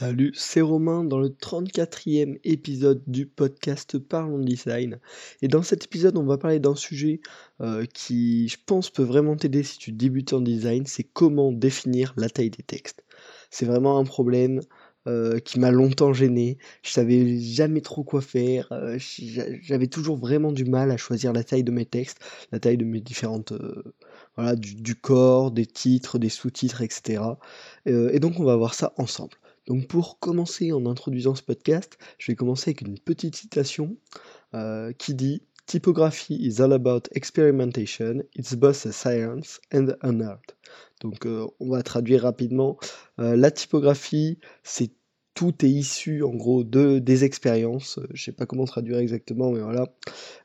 Salut, c'est Romain dans le 34e épisode du podcast Parlons Design. Et dans cet épisode, on va parler d'un sujet euh, qui, je pense, peut vraiment t'aider si tu débutes en design, c'est comment définir la taille des textes. C'est vraiment un problème euh, qui m'a longtemps gêné. Je savais jamais trop quoi faire. Euh, j'avais toujours vraiment du mal à choisir la taille de mes textes, la taille de mes différentes, voilà, du, du, corps, des titres, des sous-titres, etc. et donc on va voir ça ensemble. Donc pour commencer en introduisant ce podcast, je vais commencer avec une petite citation euh, qui dit Typography is all about experimentation, it's both a science and an art. Donc euh, on va traduire rapidement. Euh, la typographie, c'est tout est issu en gros de des expériences. Euh, je sais pas comment traduire exactement, mais voilà.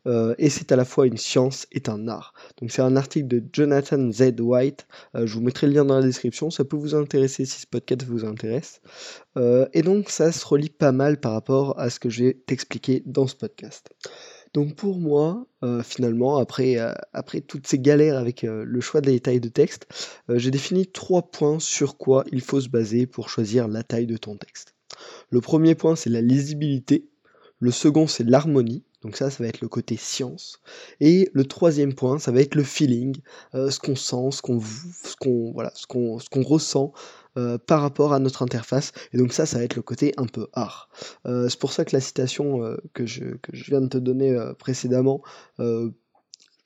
Euh, et c'est à la fois une science et un art. Donc c'est un article de Jonathan Z. White. Euh, je vous mettrai le lien dans la description. Ça peut vous intéresser si ce podcast vous intéresse. et donc ça se relie pas mal par rapport à ce que j'ai expliqué dans ce podcast. Donc pour moi, finalement, après, après toutes ces galères avec le choix des tailles de texte, j'ai défini trois points sur quoi il faut se baser pour choisir la taille de ton texte. Le premier point, c'est la lisibilité. Le second, c'est l'harmonie. Donc ça, ça va être le côté science. Et le troisième point, ça va être le feeling, euh, ce qu'on sent, ce qu'on ce ce qu'on ressent euh, par rapport à notre interface. Et donc ça, ça va être le côté un peu art. Euh, c'est pour ça que la citation que je viens de te donner précédemment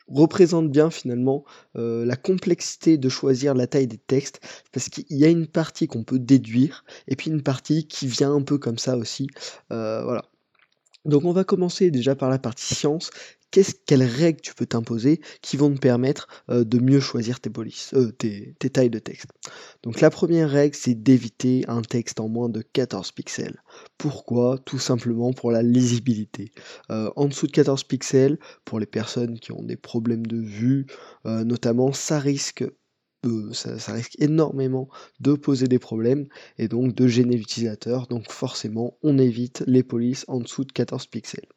représente bien finalement euh, la complexité de choisir la taille des textes, parce qu'il y a une partie qu'on peut déduire, et puis une partie qui vient un peu comme ça aussi. Euh, voilà. Donc on va commencer déjà par la partie science, quelles règles tu peux t'imposer qui vont te permettre euh, de mieux choisir tes, polices, euh, tes, tailles de texte? Donc la première règle, c'est d'éviter un texte en moins de 14 pixels. Pourquoi? Tout simplement pour la lisibilité. Euh, en dessous de 14 pixels, pour les personnes qui ont des problèmes de vue, notamment, ça risque ça, ça, risque énormément de poser des problèmes et donc de gêner l'utilisateur. Donc forcément, on évite les polices en dessous de 14 pixels.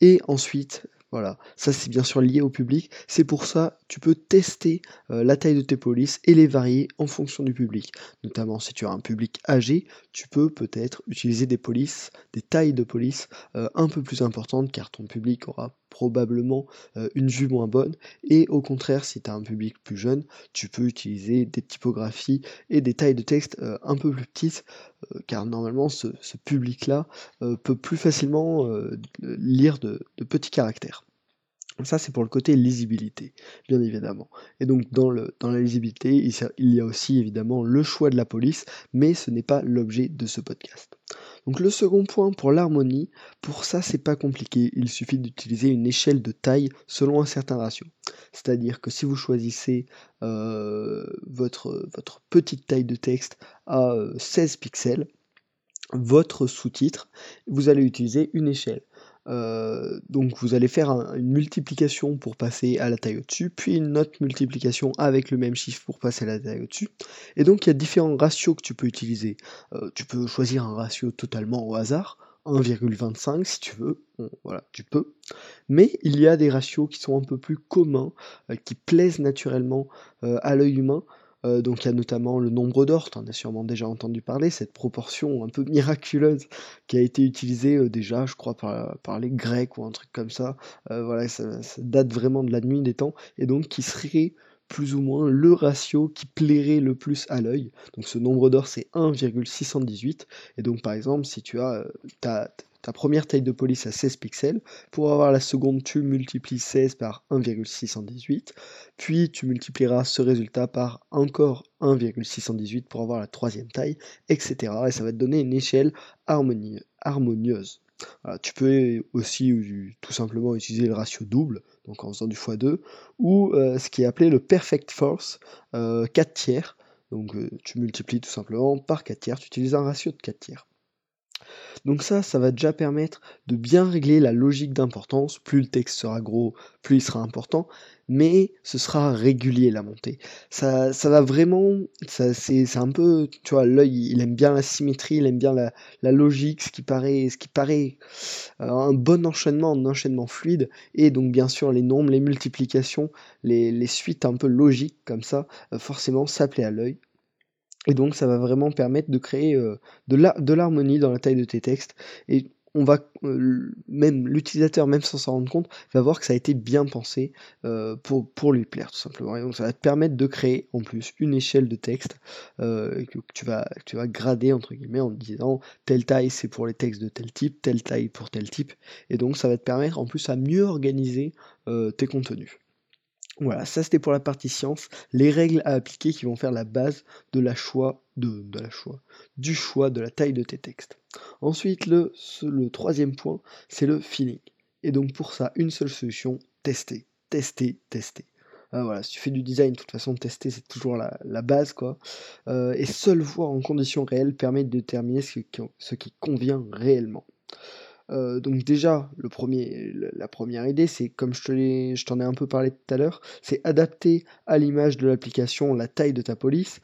Et ensuite, voilà, ça c'est bien sûr lié au public. C'est pour ça tu peux tester euh, la taille de tes polices et les varier en fonction du public. Notamment si tu as un public âgé, tu peux peut-être utiliser des polices, des tailles de police euh, un peu plus importantes car ton public aura probablement euh, une vue moins bonne. Et au contraire, si tu as un public plus jeune, tu peux utiliser des typographies et des tailles de texte un peu plus petites car normalement ce, public-là peut plus facilement lire de petits caractères. Ça, c'est pour le côté lisibilité, bien évidemment. Et donc, dans, le, la lisibilité, il, y a aussi évidemment le choix de la police, mais ce n'est pas l'objet de ce podcast. Donc, le second point pour l'harmonie, pour ça, c'est pas compliqué. Il suffit d'utiliser une échelle de taille selon un certain ratio. C'est-à-dire que si vous choisissez euh, votre, votre petite taille de texte à 16 euh, pixels, votre sous-titre, vous allez utiliser une échelle. Euh, donc vous allez faire une multiplication pour passer à la taille au-dessus, puis une autre multiplication avec le même chiffre pour passer à la taille au-dessus. Et donc il y a différents ratios que tu peux utiliser. Euh, tu peux choisir un ratio totalement au hasard, 1,25 si tu veux, voilà, tu peux. Mais il y a des ratios qui sont un peu plus communs, euh, qui plaisent naturellement à l'œil humain. Euh, donc il y a notamment le nombre d'or, tu en as sûrement déjà entendu parler, cette proportion un peu miraculeuse qui a été utilisée euh, déjà, je crois, par, les Grecs ou un truc comme ça. Euh, voilà, ça, date vraiment de la nuit des temps, et donc qui serait plus ou moins le ratio qui plairait le plus à l'œil. Donc ce nombre d'or c'est 1,618, et donc par exemple si tu as ta, ta première taille de police à 16 pixels. Pour avoir la seconde, tu multiplies 16 par 1,618. Puis tu multiplieras ce résultat par encore 1,618 pour avoir la troisième taille, etc. Et ça va te donner une échelle harmonieuse. Tu peux aussi tout simplement utiliser le ratio double, donc en faisant du x2, ou euh, ce qui est appelé le perfect force, 4 euh, tiers. Donc euh, tu multiplies tout simplement par 4 tiers, tu utilises un ratio de 4 tiers. Donc ça, ça va déjà permettre de bien régler la logique d'importance. Plus le texte sera gros, plus il sera important, mais ce sera régulier la montée. Ça, ça va vraiment, c'est un peu, tu vois, l'œil, il aime bien la symétrie, il aime bien la, logique, ce qui paraît, ce qui paraît euh, un bon enchaînement, un enchaînement fluide, et donc bien sûr les nombres, les multiplications, les, suites un peu logiques comme ça, euh, forcément ça plaît à l'œil. Et donc ça va vraiment permettre de créer de l'harmonie dans la taille de tes textes. Et on va même l'utilisateur, même sans s'en rendre compte, va voir que ça a été bien pensé pour, pour lui plaire tout simplement. Et donc ça va te permettre de créer en plus une échelle de texte que, tu vas, tu vas grader entre guillemets en disant telle taille c'est pour les textes de tel type, telle taille pour tel type. Et donc ça va te permettre en plus à mieux organiser tes contenus. Voilà, ça c'était pour la partie science, les règles à appliquer qui vont faire la base de la choix, de, la choix, du choix de la taille de tes textes. Ensuite, le, troisième point, c'est le feeling. Et donc pour ça, une seule solution, tester, tester, tester. Ah, voilà, si tu fais du design, de toute façon, tester c'est toujours la, base, quoi. Euh, et seul voir en conditions réelles permet de déterminer ce qui convient réellement. Euh, donc déjà, le premier, la première idée, c'est comme je t'en ai un peu parlé tout à l'heure, c'est adapter à l'image de l'application la taille de ta police,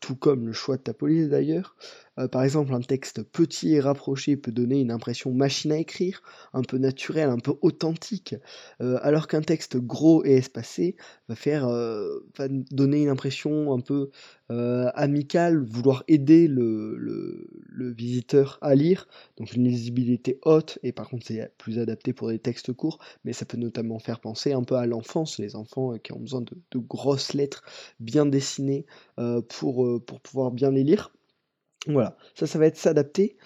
tout comme le choix de ta police d'ailleurs. Euh, par exemple, un texte petit et rapproché peut donner une impression machine à écrire, un peu naturel, un peu authentique, alors qu'un texte gros et espacé va faire, va donner une impression un peu amicale, vouloir aider le, le, visiteur à lire, donc une lisibilité haute, et par contre c'est plus adapté pour des textes courts, mais ça peut notamment faire penser un peu à l'enfance, les enfants qui ont besoin de, grosses lettres bien dessinées euh, pour, euh, pour pouvoir bien les lire. Voilà, ça, ça va être s'adapter.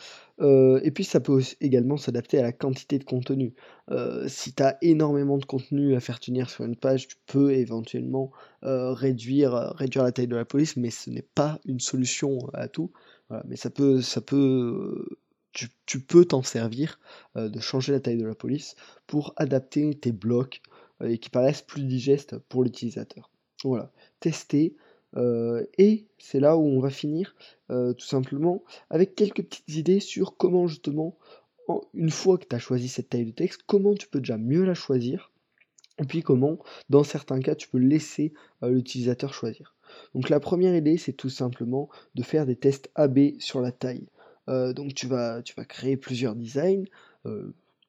Euh, et puis ça peut également s'adapter à la quantité de contenu. si tu as énormément de contenu à faire tenir sur une page, tu peux éventuellement réduire, la taille de la police, mais ce n'est pas une solution à tout. mais ça peut, ça peut, tu, tu peux t'en servir de changer la taille de la police pour adapter tes blocs et qui paraissent plus digestes pour l'utilisateur. Voilà, tester, euh, et c'est là où on va finir euh, tout simplement avec quelques petites idées sur comment justement, une fois que tu as choisi cette taille de texte, comment tu peux déjà mieux la choisir, et puis comment, dans certains cas, tu peux laisser euh, l'utilisateur choisir. Donc la première idée, c'est tout simplement de faire des tests AB sur la taille. donc tu vas, tu vas créer plusieurs designs,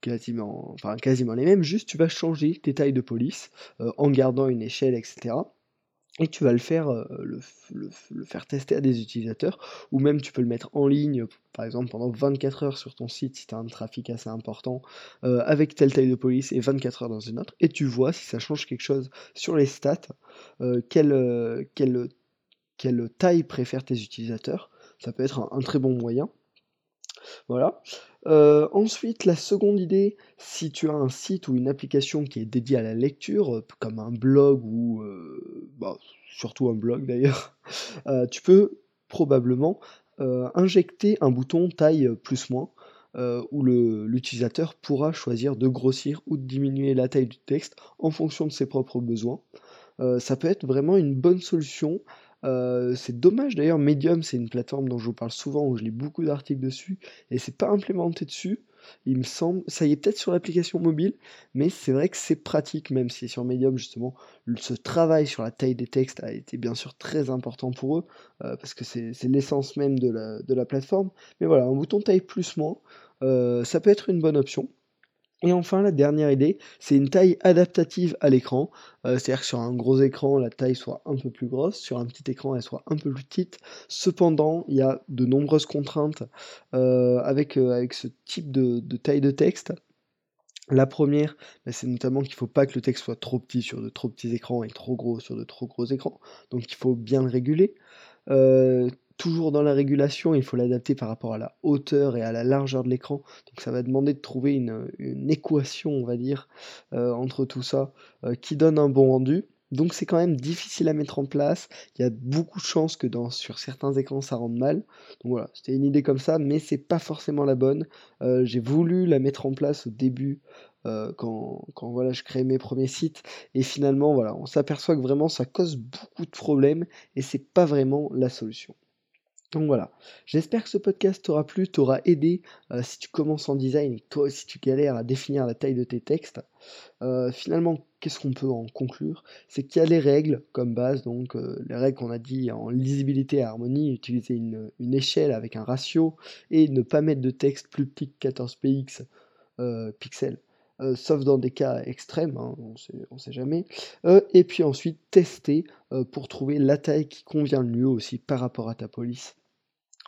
quasiment, enfin, quasiment les mêmes, juste tu vas changer tes tailles de police en gardant une échelle, etc et tu vas le faire, le, faire tester à des utilisateurs, ou même tu peux le mettre en ligne, par exemple pendant 24 heures sur ton site si tu as un trafic assez important, avec telle taille de police et 24 heures dans une autre, et tu vois si ça change quelque chose sur les stats, quelle, quelle, quelle, taille préfèrent tes utilisateurs. Ça peut être un très bon moyen. Voilà. Euh, ensuite, la seconde idée, si tu as un site ou une application qui est dédiée à la lecture, euh, comme un blog ou euh, bah, surtout un blog d'ailleurs, tu peux probablement injecter un bouton taille plus-moins où l'utilisateur pourra choisir de grossir ou de diminuer la taille du texte en fonction de ses propres besoins. ça peut être vraiment une bonne solution euh, c'est dommage d'ailleurs, Medium, c'est une plateforme dont je vous parle souvent, où je lis beaucoup d'articles dessus, et c'est pas implémenté dessus. Il me semble, ça y est peut-être sur l'application mobile, mais c'est vrai que c'est pratique, même si sur Medium, justement, ce travail sur la taille des textes a été bien sûr très important pour eux, euh, parce que c'est l'essence même de la, plateforme. Mais voilà, un bouton taille plus moins, euh, ça peut être une bonne option. Et enfin, la dernière idée, c'est une taille adaptative à l'écran. Euh, c'est-à-dire que sur un gros écran, la taille soit un peu plus grosse, sur un petit écran, elle soit un peu plus petite. Cependant, il y a de nombreuses contraintes euh, avec, euh, avec ce type de, taille de texte. La première, bah, c'est notamment qu'il ne faut pas que le texte soit trop petit sur de trop petits écrans et trop gros sur de trop gros écrans. Donc il faut bien le réguler toujours dans la régulation, il faut l'adapter par rapport à la hauteur et à la largeur de l'écran. Donc ça va demander de trouver une, équation, on va dire, euh, entre tout ça, euh, qui donne un bon rendu. Donc c'est quand même difficile à mettre en place. Il y a beaucoup de chances que dans, sur certains écrans ça rende mal. Donc voilà, c'était une idée comme ça, mais c'est pas forcément la bonne. Euh, j'ai voulu la mettre en place au début quand, quand, voilà, je créais mes premiers sites. Et finalement, voilà, on s'aperçoit que vraiment ça cause beaucoup de problèmes et c'est pas vraiment la solution. Donc voilà, j'espère que ce podcast t'aura plu, t'aura aidé euh, si tu commences en design et toi aussi tu galères à définir la taille de tes textes. Euh, finalement, qu'est-ce qu'on peut en conclure? C'est qu'il y a les règles comme base, donc euh, les règles qu'on a dit en lisibilité et harmonie, utiliser une, une, échelle avec un ratio et ne pas mettre de texte plus petit que 14 px pixels. sauf dans des cas extrêmes, hein, on ne sait jamais. et puis ensuite, tester pour trouver la taille qui convient le mieux aussi par rapport à ta police.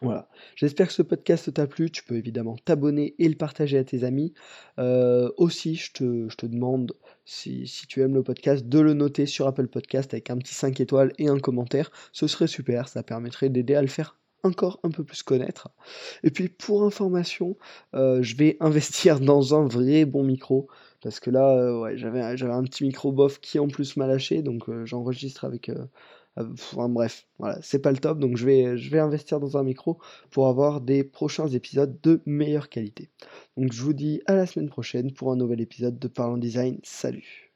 Voilà, j'espère que ce podcast t'a plu, tu peux évidemment t'abonner et le partager à tes amis. aussi, je te, demande, si, tu aimes le podcast, de le noter sur Apple Podcast avec un petit 5 étoiles et un commentaire. Ce serait super, ça permettrait d'aider à le faire encore un peu plus connaître. Et puis pour information, euh, je vais investir dans un vrai bon micro. Parce que là, euh, ouais, j'avais, un petit micro bof qui en plus m'a lâché, donc euh, j'enregistre avec... enfin, bref, voilà, c'est pas le top, donc je vais, je vais investir dans un micro pour avoir des prochains épisodes de meilleure qualité. Donc je vous dis à la semaine prochaine pour un nouvel épisode de Parlons Design. Salut